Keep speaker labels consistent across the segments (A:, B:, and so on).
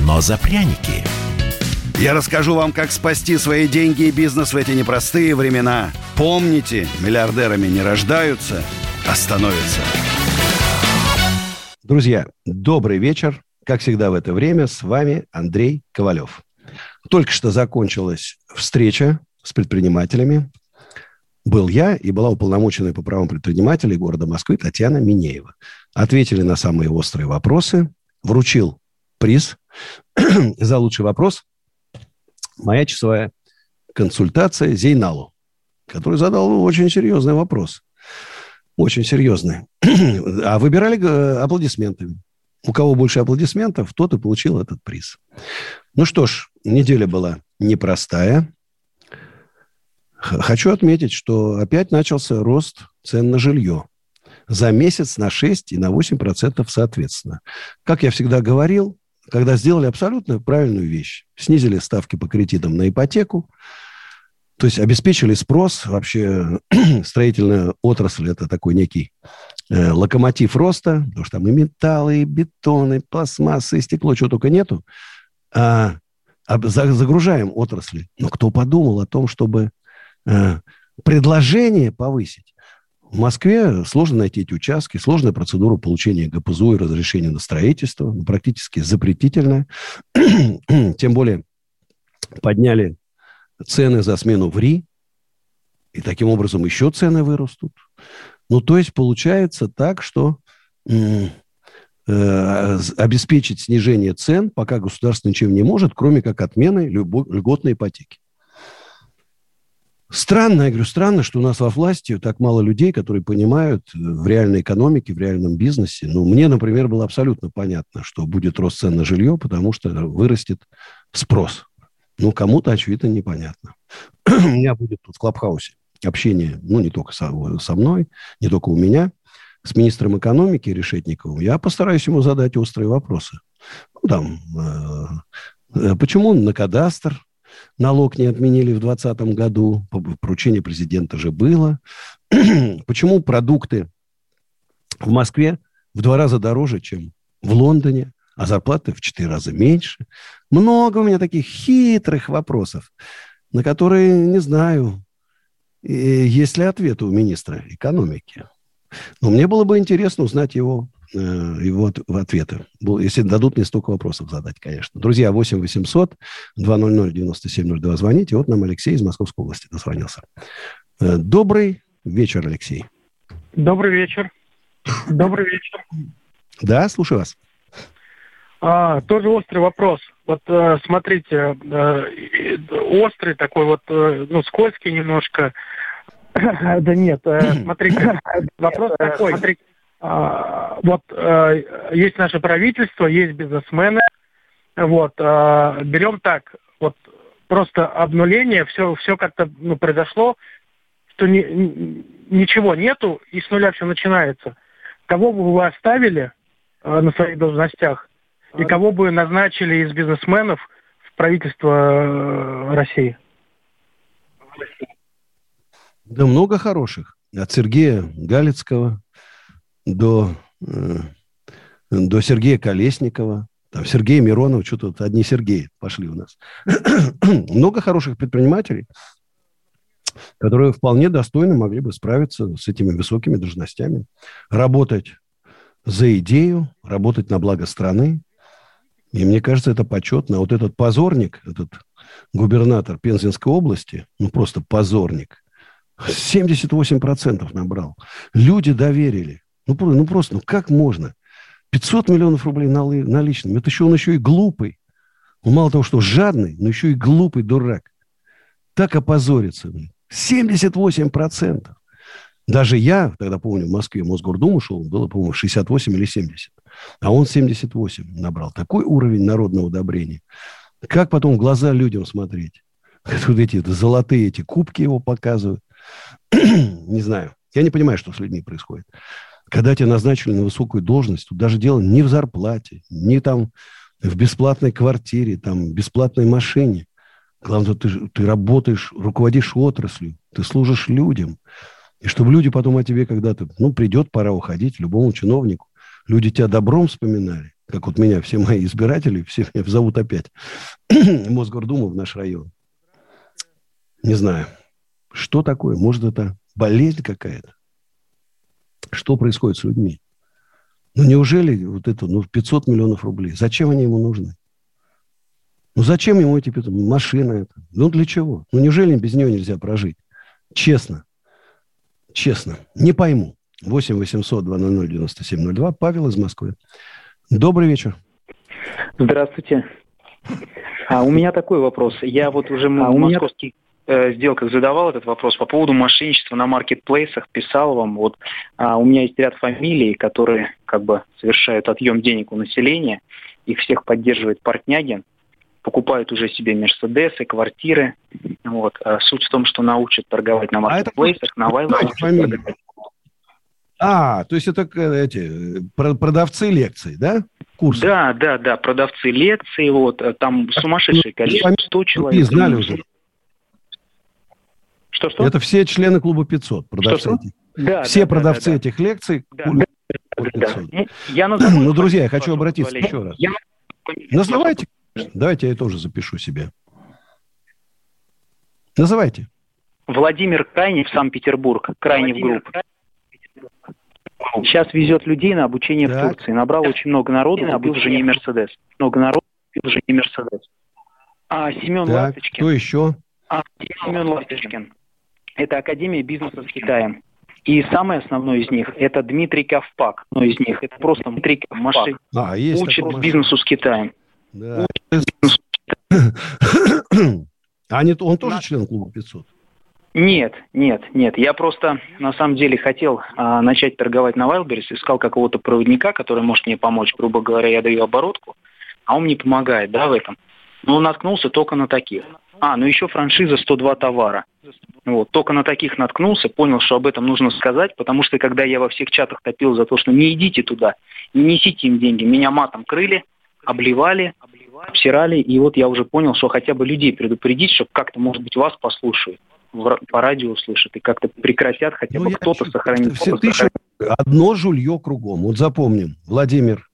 A: но за пряники.
B: Я расскажу вам, как спасти свои деньги и бизнес в эти непростые времена. Помните, миллиардерами не рождаются, а становятся.
C: Друзья, добрый вечер. Как всегда в это время с вами Андрей Ковалев. Только что закончилась встреча с предпринимателями. Был я и была уполномоченная по правам предпринимателей города Москвы Татьяна Минеева. Ответили на самые острые вопросы. Вручил приз за лучший вопрос моя часовая консультация Зейналу, который задал очень серьезный вопрос. Очень серьезный. А выбирали э, аплодисментами. У кого больше аплодисментов, тот и получил этот приз. Ну что ж, неделя была непростая. Хочу отметить, что опять начался рост цен на жилье. За месяц на 6 и на 8 процентов соответственно. Как я всегда говорил, когда сделали абсолютно правильную вещь. Снизили ставки по кредитам на ипотеку, то есть обеспечили спрос. Вообще строительная отрасль – это такой некий э, локомотив роста, потому что там и металлы, и бетоны, и пластмасса, и стекло, чего только нету. А, за- загружаем отрасли. Но кто подумал о том, чтобы э, предложение повысить? В Москве сложно найти эти участки, сложная процедура получения ГПЗУ и разрешения на строительство, ну, практически запретительная. Тем более подняли цены за смену в РИ, и таким образом еще цены вырастут. Ну, то есть получается так, что э, обеспечить снижение цен пока государство ничем не может, кроме как отмены льготной ипотеки. Странно, я говорю, странно, что у нас во власти так мало людей, которые понимают э, в реальной экономике, в реальном бизнесе. Ну, мне, например, было абсолютно понятно, что будет рост цен на жилье, потому что вырастет спрос. Ну, кому-то, очевидно, непонятно. У меня будет тут в Клабхаусе общение, ну, не только со, со мной, не только у меня, с министром экономики Решетниковым. Я постараюсь ему задать острые вопросы. Ну, там, э, э, почему на кадастр налог не отменили в 2020 году? По- Поручение президента же было. Почему продукты в Москве в два раза дороже, чем в Лондоне, а зарплаты в четыре раза меньше? Много у меня таких хитрых вопросов, на которые не знаю, есть ли ответы у министра экономики. Но мне было бы интересно узнать его, э, его от- в ответы. Если дадут мне столько вопросов задать, конечно. Друзья, 8 800 200 9702 звоните. Вот нам Алексей из Московской области дозвонился. Э, Добрый вечер, Алексей.
D: Добрый вечер. Добрый вечер.
C: Да, слушаю вас.
D: А, тоже острый вопрос. Вот э, смотрите, э, и- острый такой вот, э, ну, скользкий немножко. Да нет, смотрите, вопрос такой. А, Вот э, есть наше правительство, есть бизнесмены. Вот, а, берем так, вот просто обнуление, все, все как-то ну, произошло, что ни- ни- ничего нету, и с нуля все начинается. Кого бы вы оставили э, на своих должностях, и кого бы назначили из бизнесменов в правительство э, России?
C: Да много хороших. От Сергея Галицкого до, э, до Сергея Колесникова. Там Сергей Миронов, что тут одни Сергеи пошли у нас. много хороших предпринимателей, которые вполне достойно могли бы справиться с этими высокими должностями. Работать за идею, работать на благо страны. И мне кажется, это почетно. Вот этот позорник, этот губернатор Пензенской области, ну просто позорник, 78% набрал. Люди доверили. Ну, ну просто, ну как можно? 500 миллионов рублей наличными. Это еще он еще и глупый. Он мало того, что жадный, но еще и глупый дурак. Так опозорится. блин. 78%. Даже я, тогда помню, в Москве в Мосгордуму шел, было, по-моему, 68 или 70. А он 78 набрал. Такой уровень народного одобрения. Как потом в глаза людям смотреть? Вот эти золотые эти кубки его показывают. не знаю. Я не понимаю, что с людьми происходит. Когда тебя назначили на высокую должность, тут даже дело не в зарплате, не там в бесплатной квартире, там, бесплатной машине. Главное, ты, ты работаешь, руководишь отраслью, ты служишь людям. И чтобы люди потом о тебе когда-то, ну, придет пора уходить любому чиновнику. Люди тебя добром вспоминали, как вот меня, все мои избиратели, все меня зовут опять Мосгордуму в наш район. Не знаю, что такое? Может, это болезнь какая-то? Что происходит с людьми? Ну, неужели вот это, ну, 500 миллионов рублей, зачем они ему нужны? Ну, зачем ему эти 500? Машина это. Ну, для чего? Ну, неужели без нее нельзя прожить? Честно. Честно. Не пойму. 8 800 200 9702. Павел из Москвы. Добрый вечер.
E: Здравствуйте. А у меня такой вопрос. Я вот уже а у московский э, сделках задавал этот вопрос по поводу мошенничества на маркетплейсах, писал вам. Вот а, у меня есть ряд фамилий, которые как бы совершают отъем денег у населения. Их всех поддерживает Портнягин. Покупают уже себе Мерседесы, квартиры. Вот. А суть в том, что научат торговать на маркетплейсах, а на Вайле.
C: А, то есть это э, эти продавцы лекций, да?
E: Курсы. Да, да, да, продавцы лекций, вот, э, там сумасшедшее количество, 100 человек.
C: знали уже. Что-что? Это все члены клуба 500, продавцы. Что-что? Да, все да, продавцы да, этих лекций. Да, клуб да, 500. Да. Я назову, ну, друзья, я хочу обратиться еще раз. Я... Называйте. Давайте я тоже запишу себе. Называйте.
E: Владимир Крайнев, Санкт-Петербург. Крайнев Групп. Сейчас везет людей на обучение так. в Турции. Набрал очень много народу, купил жене Мерседес. Много народу, купил жене Мерседес.
C: А Семен так, Ласточкин. Кто еще?
E: А, Семен Ласточкин. Это Академия бизнеса с Китаем. И самый основной из них – это Дмитрий Ковпак. Но из них это просто Дмитрий Ковпак. А, есть Учит бизнесу с Китаем. Да.
C: А нет, он тоже член клуба 500?
E: Нет, нет, нет. Я просто на самом деле хотел а, начать торговать на Wildberries, искал какого-то проводника, который может мне помочь. Грубо говоря, я даю оборотку, а он мне помогает, да, в этом. Но он наткнулся только на таких. А, ну еще франшиза 102 товара. Вот. Только на таких наткнулся, понял, что об этом нужно сказать, потому что когда я во всех чатах топил за то, что не идите туда, не несите им деньги, меня матом крыли, обливали, обсирали, и вот я уже понял, что хотя бы людей предупредить, чтобы как-то, может быть, вас послушают по радио услышат и как-то прекратят хотя ну, бы кто-то сохранить. Все,
C: тысячи, одно жулье кругом. Вот запомним. Владимир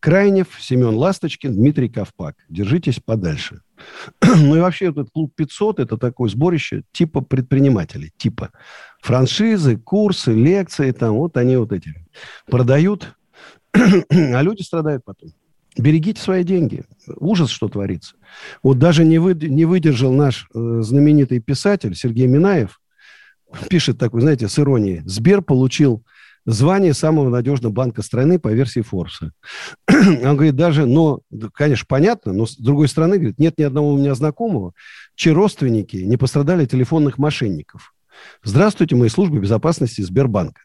C: Крайнев, Семен Ласточкин, Дмитрий Ковпак. Держитесь подальше. ну и вообще этот клуб 500 это такое сборище типа предпринимателей, типа франшизы, курсы, лекции, там вот они вот эти продают, а люди страдают потом. Берегите свои деньги. Ужас, что творится. Вот даже не, вы, не выдержал наш э, знаменитый писатель Сергей Минаев, пишет такой, знаете, с иронией. Сбер получил звание самого надежного банка страны по версии Форбса. Он говорит, даже, но, конечно, понятно, но с другой стороны, говорит, нет ни одного у меня знакомого, чьи родственники не пострадали от телефонных мошенников. Здравствуйте, мои службы безопасности Сбербанка.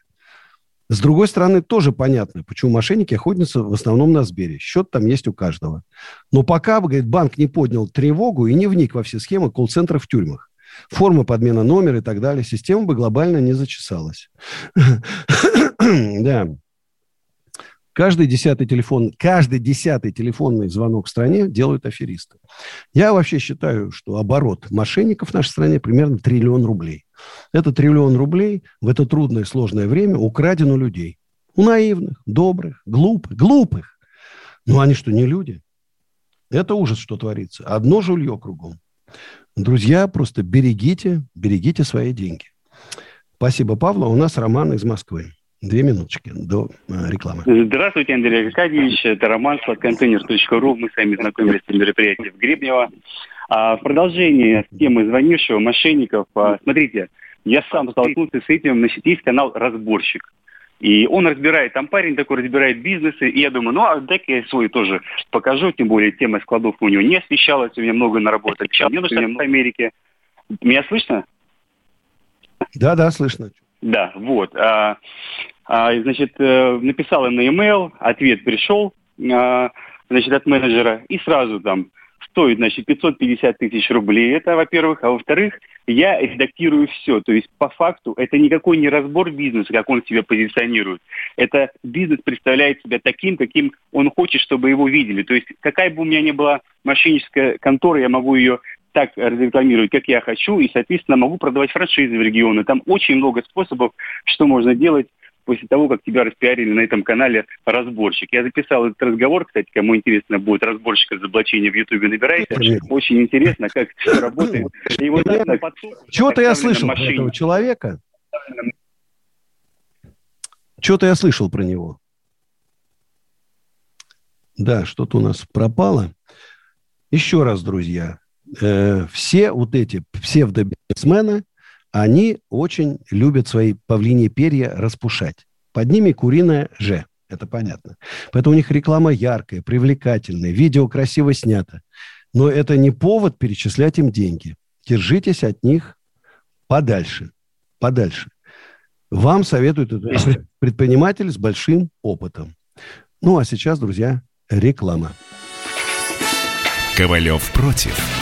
C: С другой стороны, тоже понятно, почему мошенники охотятся в основном на Сбере. Счет там есть у каждого. Но пока, говорит, банк не поднял тревогу и не вник во все схемы колл-центров в тюрьмах формы подмена номера и так далее, система бы глобально не зачесалась. да. Каждый десятый телефон, каждый десятый телефонный звонок в стране делают аферисты. Я вообще считаю, что оборот мошенников в нашей стране примерно триллион рублей. Это триллион рублей в это трудное сложное время украден у людей. У наивных, добрых, глупых, глупых. Ну, они что, не люди? Это ужас, что творится. Одно жулье кругом. Друзья, просто берегите, берегите свои деньги. Спасибо, Павла. У нас Роман из Москвы. Две минуточки до э, рекламы.
F: Здравствуйте, Андрей Аркадьевич. Это Роман, контейнер.ру. Мы с вами знакомились на мероприятии в Гребнево. А, в продолжение темы звонившего мошенников. А, смотрите, я сам столкнулся с этим. На сети есть канал «Разборщик». И он разбирает, там парень такой разбирает бизнесы, и я думаю, ну, а дай-ка я свой тоже покажу, тем более тема складов у него не освещалась, у меня много наработок. Мне нужно в Америке. Меня слышно?
C: Да, да, слышно.
F: Да, вот. А, а, значит, э, написал им на e-mail, ответ пришел, а, значит, от менеджера, и сразу там стоит, значит, 550 тысяч рублей, это, во-первых. А во-вторых, я редактирую все. То есть, по факту, это никакой не разбор бизнеса, как он себя позиционирует. Это бизнес представляет себя таким, каким он хочет, чтобы его видели. То есть, какая бы у меня ни была мошенническая контора, я могу ее так разрекламировать, как я хочу, и, соответственно, могу продавать франшизы в регионы. Там очень много способов, что можно делать после того, как тебя распиарили на этом канале разборщик. Я записал этот разговор, кстати, кому интересно будет разборщик разоблачения в Ютубе, набирайте. Очень интересно, как все работает.
C: Вот Чего-то я слышал про этого человека. Что-то я слышал про него. Да, что-то у нас пропало. Еще раз, друзья, э, все вот эти псевдобизнесмены, они очень любят свои павлиньи перья распушать. Под ними куриное «Ж». Это понятно. Поэтому у них реклама яркая, привлекательная, видео красиво снято. Но это не повод перечислять им деньги. Держитесь от них подальше. Подальше. Вам советуют предприниматель с большим опытом. Ну, а сейчас, друзья, реклама.
A: Ковалев против.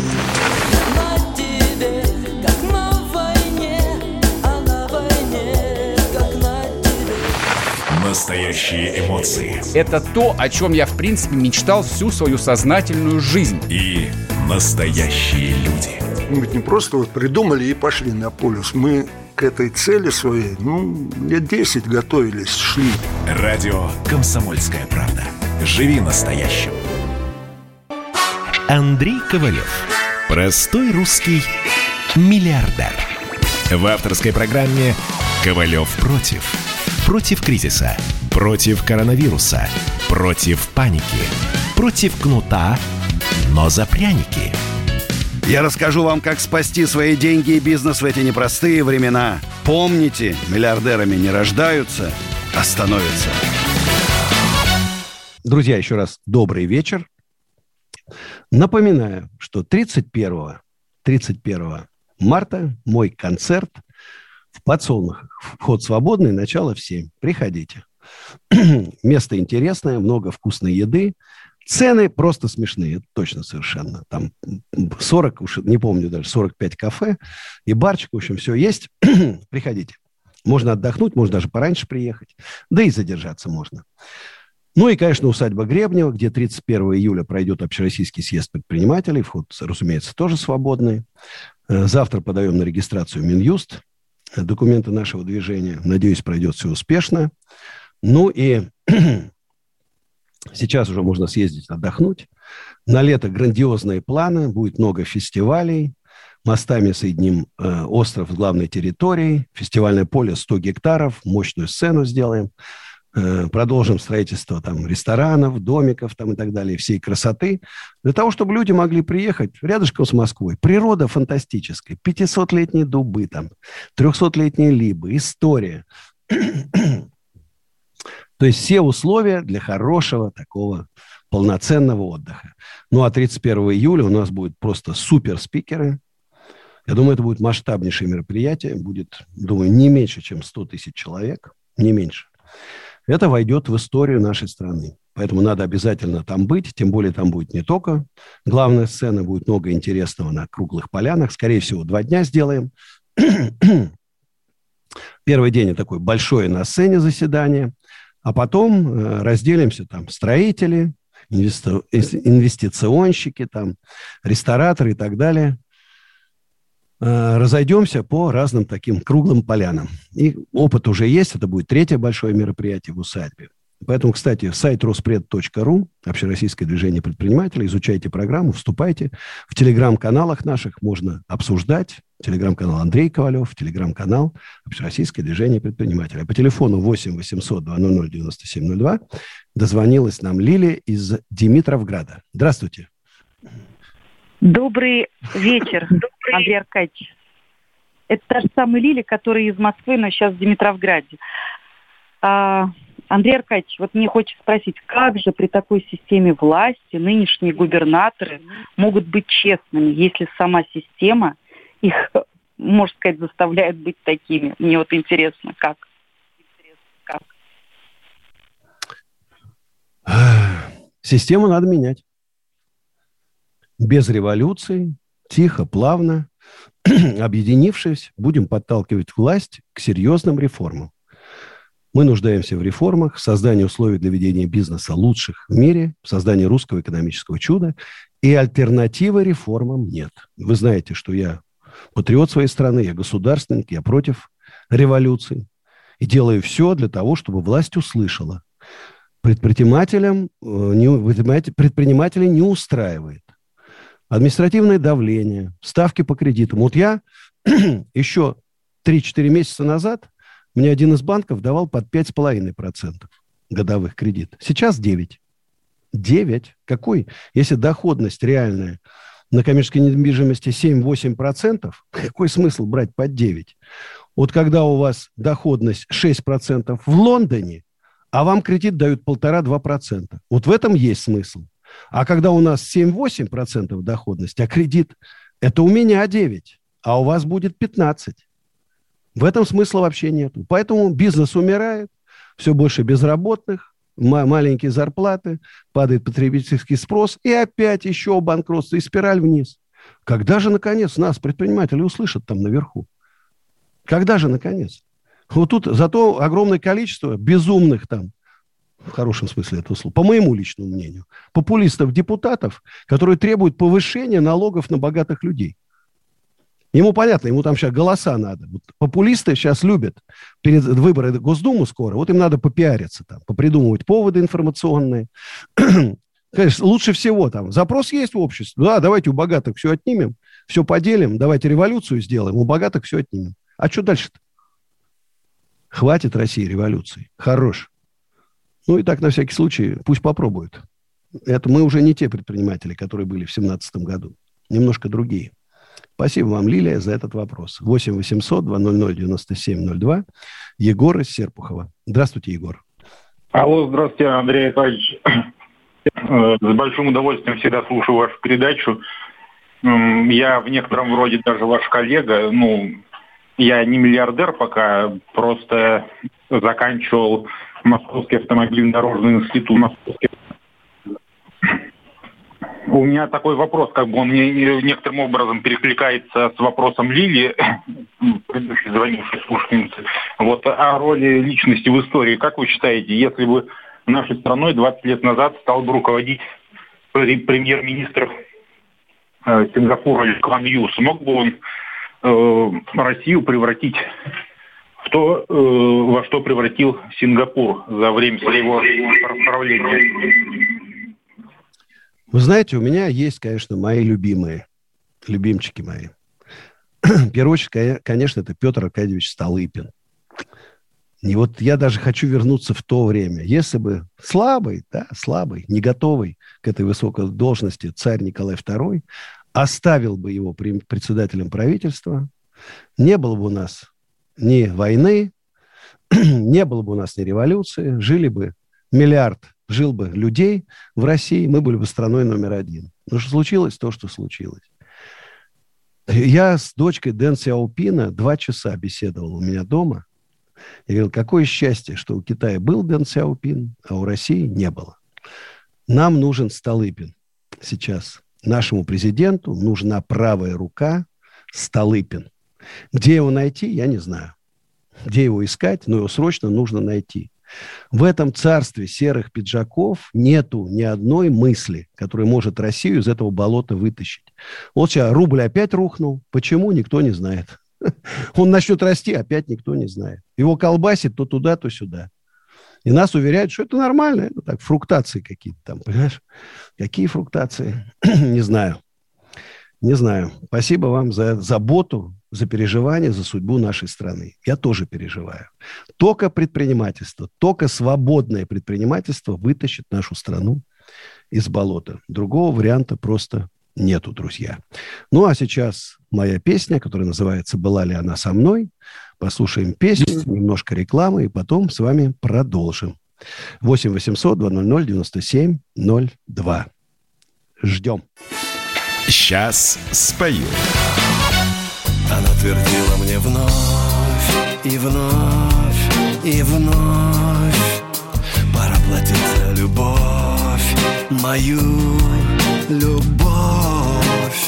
A: Настоящие эмоции.
G: Это то, о чем я, в принципе, мечтал всю свою сознательную жизнь.
A: И настоящие люди.
H: Мы ведь не просто вот придумали и пошли на полюс. Мы к этой цели своей, ну, лет 10 готовились, шли.
A: Радио «Комсомольская правда». Живи настоящим. Андрей Ковалев. Простой русский миллиардер. В авторской программе «Ковалев против». Против кризиса. Против коронавируса. Против паники. Против кнута, но за пряники.
B: Я расскажу вам, как спасти свои деньги и бизнес в эти непростые времена. Помните, миллиардерами не рождаются, а становятся.
C: Друзья, еще раз добрый вечер. Напоминаю, что 31, 31 марта мой концерт в подсолнухах. Вход свободный, начало в 7. Приходите. Место интересное, много вкусной еды. Цены просто смешные, точно совершенно. Там 40, уж не помню даже, 45 кафе и барчик, в общем, все есть. Приходите. Можно отдохнуть, можно даже пораньше приехать. Да и задержаться можно. Ну и, конечно, усадьба Гребнева, где 31 июля пройдет общероссийский съезд предпринимателей. Вход, разумеется, тоже свободный. Э, завтра подаем на регистрацию Минюст документы нашего движения. Надеюсь, пройдет все успешно. Ну и Сейчас уже можно съездить отдохнуть. На лето грандиозные планы, будет много фестивалей. Мостами соединим э, остров с главной территорией. Фестивальное поле 100 гектаров, мощную сцену сделаем. Э, продолжим строительство там ресторанов, домиков там и так далее, всей красоты. Для того, чтобы люди могли приехать рядышком с Москвой. Природа фантастическая. 500-летние дубы там, 300-летние либы, история. То есть все условия для хорошего такого полноценного отдыха. Ну, а 31 июля у нас будет просто супер спикеры. Я думаю, это будет масштабнейшее мероприятие. Будет, думаю, не меньше, чем 100 тысяч человек. Не меньше. Это войдет в историю нашей страны. Поэтому надо обязательно там быть. Тем более там будет не только главная сцена, будет много интересного на круглых полянах. Скорее всего, два дня сделаем. Первый день – это такое большое на сцене заседание. А потом э, разделимся там строители, инвестиционщики, там, рестораторы и так далее. Э, разойдемся по разным таким круглым полянам. И опыт уже есть, это будет третье большое мероприятие в усадьбе. Поэтому, кстати, сайт Роспред.ру, общероссийское движение предпринимателей, изучайте программу, вступайте. В телеграм-каналах наших можно обсуждать. Телеграм-канал Андрей Ковалев, телеграм-канал Общероссийское движение предпринимателей. По телефону 8 800 200 9702 дозвонилась нам Лилия из Димитровграда. Здравствуйте.
I: Добрый вечер, Андрей Аркадьевич. Это та же самая Лилия, которая из Москвы, но сейчас в Димитровграде. А, Андрей Аркадьевич, вот мне хочется спросить, как же при такой системе власти нынешние губернаторы могут быть честными, если сама система их, можно сказать, заставляет быть такими? Мне вот интересно, как?
C: Систему надо менять. Без революции, тихо, плавно, объединившись, будем подталкивать власть к серьезным реформам. Мы нуждаемся в реформах, в создании условий для ведения бизнеса лучших в мире, в создании русского экономического чуда. И альтернативы реформам нет. Вы знаете, что я патриот своей страны, я государственник, я против революции. И делаю все для того, чтобы власть услышала. Предпринимателям, э, не, предпринимателей не устраивает. Административное давление, ставки по кредитам. Вот я еще 3-4 месяца назад мне один из банков давал под 5,5% годовых кредит. Сейчас 9. 9. Какой? Если доходность реальная на коммерческой недвижимости 7-8%, какой смысл брать под 9? Вот когда у вас доходность 6% в Лондоне, а вам кредит дают 1,5-2%. Вот в этом есть смысл. А когда у нас 7-8% доходность, а кредит – это у меня 9, а у вас будет 15. В этом смысла вообще нет. Поэтому бизнес умирает, все больше безработных, маленькие зарплаты, падает потребительский спрос, и опять еще банкротство, и спираль вниз. Когда же, наконец, нас, предприниматели, услышат там наверху? Когда же, наконец? Вот тут зато огромное количество безумных там, в хорошем смысле этого слова, по моему личному мнению, популистов-депутатов, которые требуют повышения налогов на богатых людей. Ему понятно, ему там сейчас голоса надо. Вот популисты сейчас любят перед выборами Госдуму скоро, вот им надо попиариться там, попридумывать поводы информационные. Конечно, лучше всего там. Запрос есть в обществе. Да, давайте у богатых все отнимем, все поделим, давайте революцию сделаем, у богатых все отнимем. А что дальше-то? Хватит России революции. Хорош. Ну и так, на всякий случай, пусть попробуют. Это мы уже не те предприниматели, которые были в 2017 году. Немножко другие. Спасибо вам, Лилия, за этот вопрос. 8 800 200 9702. Егор из Серпухова. Здравствуйте, Егор.
J: Алло, здравствуйте, Андрей Аркадьевич. Э, с большим удовольствием всегда слушаю вашу передачу. Я в некотором роде даже ваш коллега. Ну, я не миллиардер пока, просто заканчивал Московский автомобильный дорожный институт. У меня такой вопрос, как бы он некоторым образом перекликается с вопросом Лили, предыдущей звонившей слушательницы, вот о роли личности в истории. Как вы считаете, если бы нашей страной 20 лет назад стал бы руководить премьер-министр э, Сингапура Кван Ю, смог бы он э, Россию превратить в то, э, во что превратил Сингапур за время своего правления?
C: Вы знаете, у меня есть, конечно, мои любимые, любимчики мои. В первую очередь, конечно, это Петр Аркадьевич Столыпин. И вот я даже хочу вернуться в то время. Если бы слабый, да, слабый, не готовый к этой высокой должности царь Николай II оставил бы его председателем правительства, не было бы у нас ни войны, не было бы у нас ни революции, жили бы миллиард жил бы людей в России, мы были бы страной номер один. Но что случилось, то, что случилось. Я с дочкой Дэн Сяопина два часа беседовал у меня дома. Я говорил, какое счастье, что у Китая был Дэн Сяопин, а у России не было. Нам нужен Столыпин сейчас. Нашему президенту нужна правая рука Столыпин. Где его найти, я не знаю. Где его искать, но его срочно нужно найти. В этом царстве серых пиджаков нету ни одной мысли, которая может Россию из этого болота вытащить. Вот сейчас рубль опять рухнул. Почему, никто не знает. Он начнет расти, опять никто не знает. Его колбасит то туда, то сюда. И нас уверяют, что это нормально. Это так, фруктации какие-то там, понимаешь? Какие фруктации? не знаю. Не знаю. Спасибо вам за заботу за переживание за судьбу нашей страны. Я тоже переживаю. Только предпринимательство, только свободное предпринимательство вытащит нашу страну из болота. Другого варианта просто нету, друзья. Ну, а сейчас моя песня, которая называется «Была ли она со мной?». Послушаем песню, немножко рекламы, и потом с вами продолжим. 8 800 200 9702. Ждем.
A: Сейчас спою.
K: Она твердила мне вновь и вновь и вновь. Пора платить за любовь, мою любовь.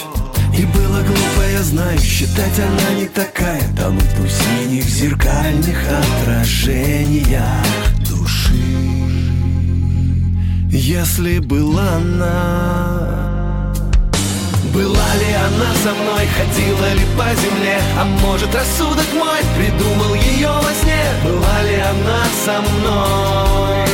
K: И было глупо, я знаю, считать она не такая. Тонуть в синих зеркальных отражениях души. Если была она была ли она со мной, ходила ли по земле? А может рассудок мой придумал ее во сне? Была ли она со мной?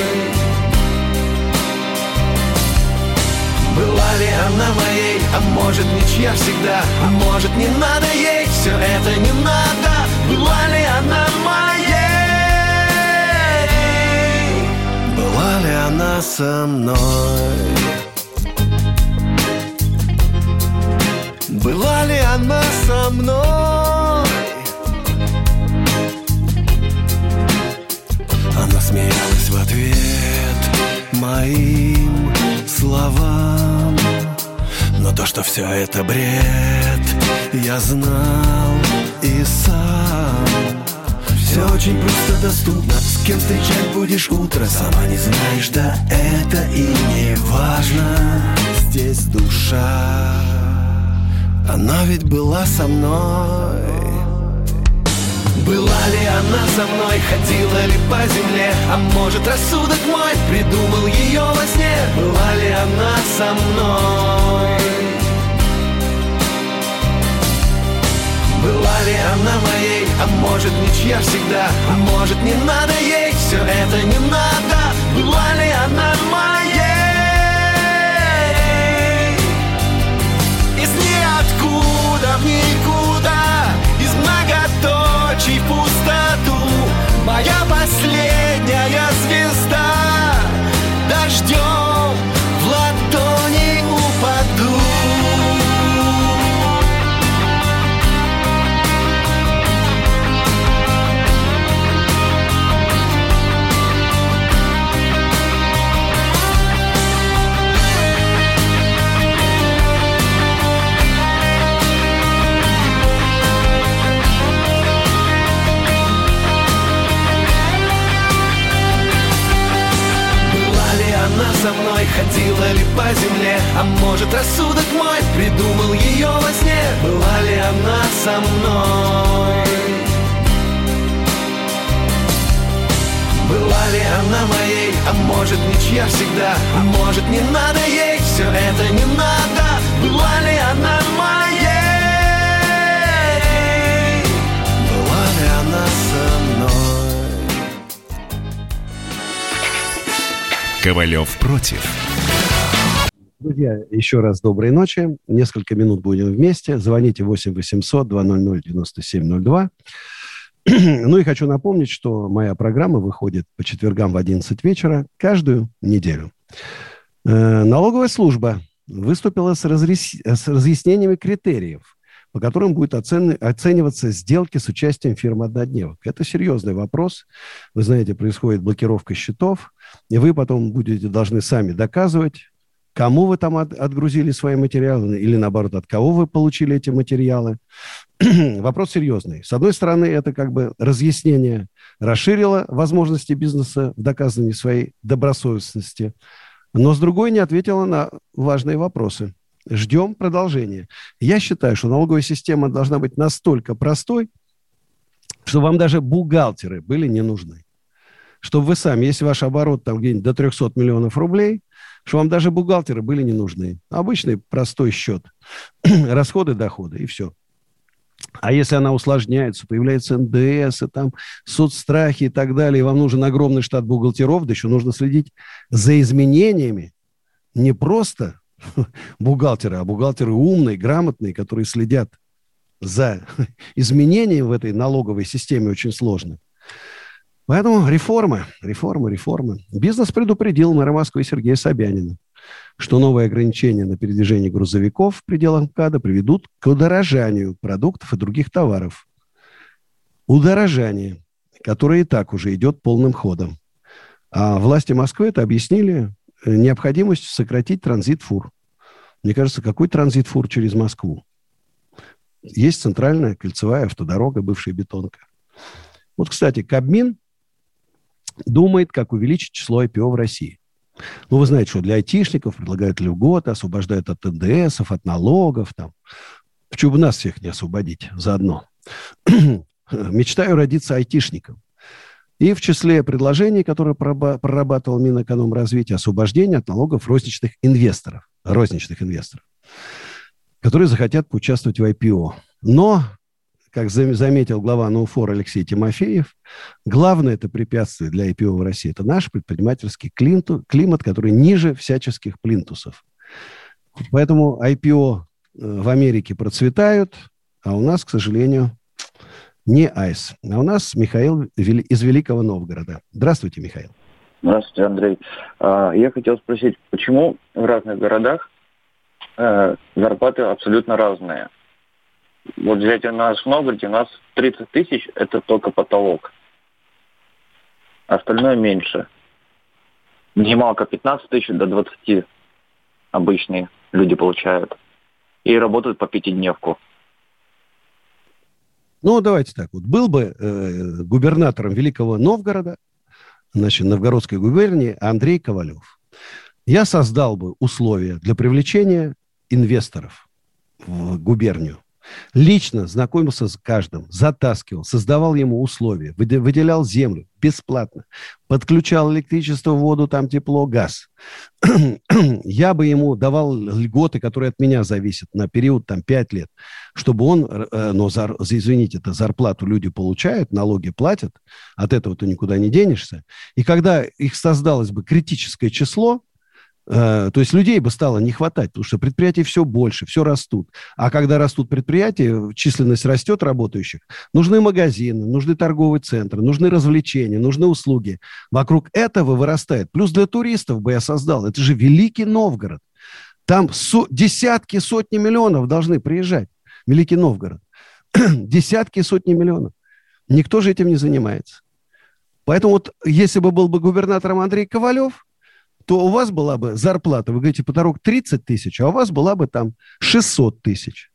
K: Была ли она моей, а может ничья всегда? А может не надо ей, все это не надо. Была ли она моей? Была ли она со мной Была ли она со мной? Она смеялась в ответ моим словам. Но то, что все это бред, я знал и сам. Все очень просто доступно. С кем встречать будешь утро? Сама не знаешь, да это и не важно. Здесь душа она ведь была со мной. Была ли она со мной, ходила ли по земле? А может рассудок мой придумал ее во сне? Была ли она со мной? Была ли она моей, а может ничья всегда? А может не надо ей, все это не надо. Была ли она моей ходила ли по земле? А может рассудок мой придумал ее во сне? Была ли она со мной? Была ли она моей, а может ничья всегда? А может не надо ей, все это не надо. Была ли она моей
A: Ковалев против.
C: Друзья, еще раз доброй ночи. Несколько минут будем вместе. Звоните 8 800 200 9702. Ну и хочу напомнить, что моя программа выходит по четвергам в 11 вечера каждую неделю. Э, Налоговая служба выступила с, разрес- с разъяснениями критериев, по которым будут оцен- оцениваться сделки с участием фирм однодневок. Это серьезный вопрос. Вы знаете, происходит блокировка счетов, и вы потом будете должны сами доказывать, кому вы там от- отгрузили свои материалы, или наоборот, от кого вы получили эти материалы. Вопрос серьезный. С одной стороны, это как бы разъяснение расширило возможности бизнеса в доказывании своей добросовестности, но с другой не ответило на важные вопросы. Ждем продолжения. Я считаю, что налоговая система должна быть настолько простой, что вам даже бухгалтеры были не нужны. Чтобы вы сами, если ваш оборот там где-нибудь до 300 миллионов рублей, что вам даже бухгалтеры были не нужны. Обычный простой счет. Расходы, доходы и все. А если она усложняется, появляется НДС, и там соцстрахи и так далее, и вам нужен огромный штат бухгалтеров, да еще нужно следить за изменениями. Не просто бухгалтеры, а бухгалтеры умные, грамотные, которые следят за изменением в этой налоговой системе очень сложно. Поэтому реформа, реформа, реформа. Бизнес предупредил мэра Москвы Сергея Собянина, что новые ограничения на передвижение грузовиков в пределах МКАДа приведут к удорожанию продуктов и других товаров. Удорожание, которое и так уже идет полным ходом. А власти Москвы это объяснили э, необходимостью сократить транзит фур. Мне кажется, какой транзит фур через Москву? Есть центральная кольцевая автодорога, бывшая бетонка. Вот, кстати, Кабмин думает, как увеличить число IPO в России. Ну, вы знаете, что для айтишников предлагают льготы, освобождают от НДСов, от налогов. Там. Почему бы нас всех не освободить заодно? Мечтаю родиться айтишником. И в числе предложений, которые прорабатывал Минэкономразвитие, освобождение от налогов розничных инвесторов. Розничных инвесторов, которые захотят поучаствовать в IPO. Но как заметил глава НУФОР Алексей Тимофеев, главное это препятствие для IPO в России – это наш предпринимательский климат, который ниже всяческих плинтусов. Поэтому IPO э, в Америке процветают, а у нас, к сожалению, не айс. А у нас Михаил из Великого Новгорода. Здравствуйте, Михаил.
L: Здравствуйте, Андрей. А, я хотел спросить, почему в разных городах э, зарплаты абсолютно разные? Вот взять у нас в Новгороде, у нас 30 тысяч – это только потолок. Остальное меньше. Минималка 15 тысяч до 20 обычные люди получают. И работают по пятидневку.
C: Ну, давайте так. Вот был бы э, губернатором Великого Новгорода, значит, Новгородской губернии Андрей Ковалев. Я создал бы условия для привлечения инвесторов в губернию. Лично знакомился с каждым, затаскивал, создавал ему условия, выделял землю бесплатно, подключал электричество, воду, там тепло, газ. Я бы ему давал льготы, которые от меня зависят на период там 5 лет, чтобы он, э, но, зар, извините, это зарплату люди получают, налоги платят, от этого ты никуда не денешься. И когда их создалось бы критическое число, Э, то есть людей бы стало не хватать, потому что предприятий все больше, все растут. А когда растут предприятия, численность растет работающих, нужны магазины, нужны торговые центры, нужны развлечения, нужны услуги. Вокруг этого вырастает. Плюс для туристов бы я создал. Это же Великий Новгород. Там со- десятки, сотни миллионов должны приезжать. Великий Новгород. десятки, сотни миллионов. Никто же этим не занимается. Поэтому вот если бы был бы губернатором Андрей Ковалев, то у вас была бы зарплата, вы говорите, потолок 30 тысяч, а у вас была бы там 600 тысяч.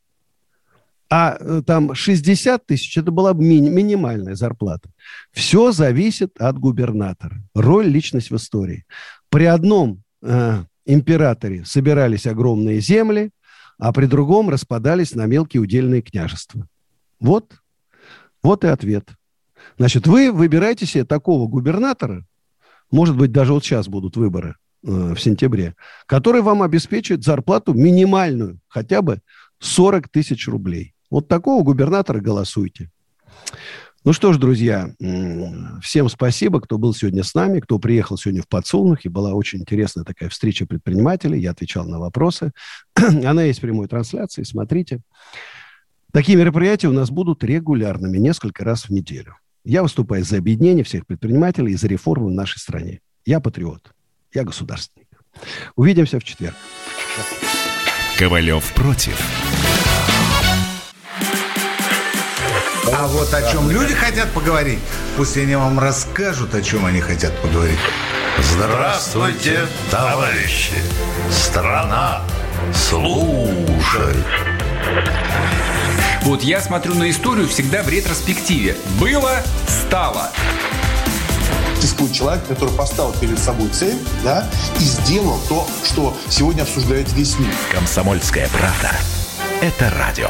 C: А э, там 60 тысяч, это была бы ми- минимальная зарплата. Все зависит от губернатора. Роль, личность в истории. При одном э, императоре собирались огромные земли, а при другом распадались на мелкие удельные княжества. Вот, вот и ответ. Значит, вы выбираете себе такого губернатора, может быть, даже вот сейчас будут выборы, в сентябре, который вам обеспечит зарплату минимальную, хотя бы 40 тысяч рублей. Вот такого губернатора голосуйте. Ну что ж, друзья, всем спасибо, кто был сегодня с нами, кто приехал сегодня в Подсолнухе. Была очень интересная такая встреча предпринимателей. Я отвечал на вопросы. Она есть в прямой трансляции, смотрите. Такие мероприятия у нас будут регулярными, несколько раз в неделю. Я выступаю за объединение всех предпринимателей и за реформы в нашей стране. Я патриот. Я государственник. Увидимся в четверг.
A: Ковалев против.
M: А вот о чем люди хотят поговорить, пусть они вам расскажут, о чем они хотят поговорить.
N: Здравствуйте, товарищи! Страна служит!
G: Вот я смотрю на историю всегда в ретроспективе. Было, стало
O: существует человек, который поставил перед собой цель, да, и сделал то, что сегодня обсуждает весь мир.
A: Комсомольская правда. Это радио.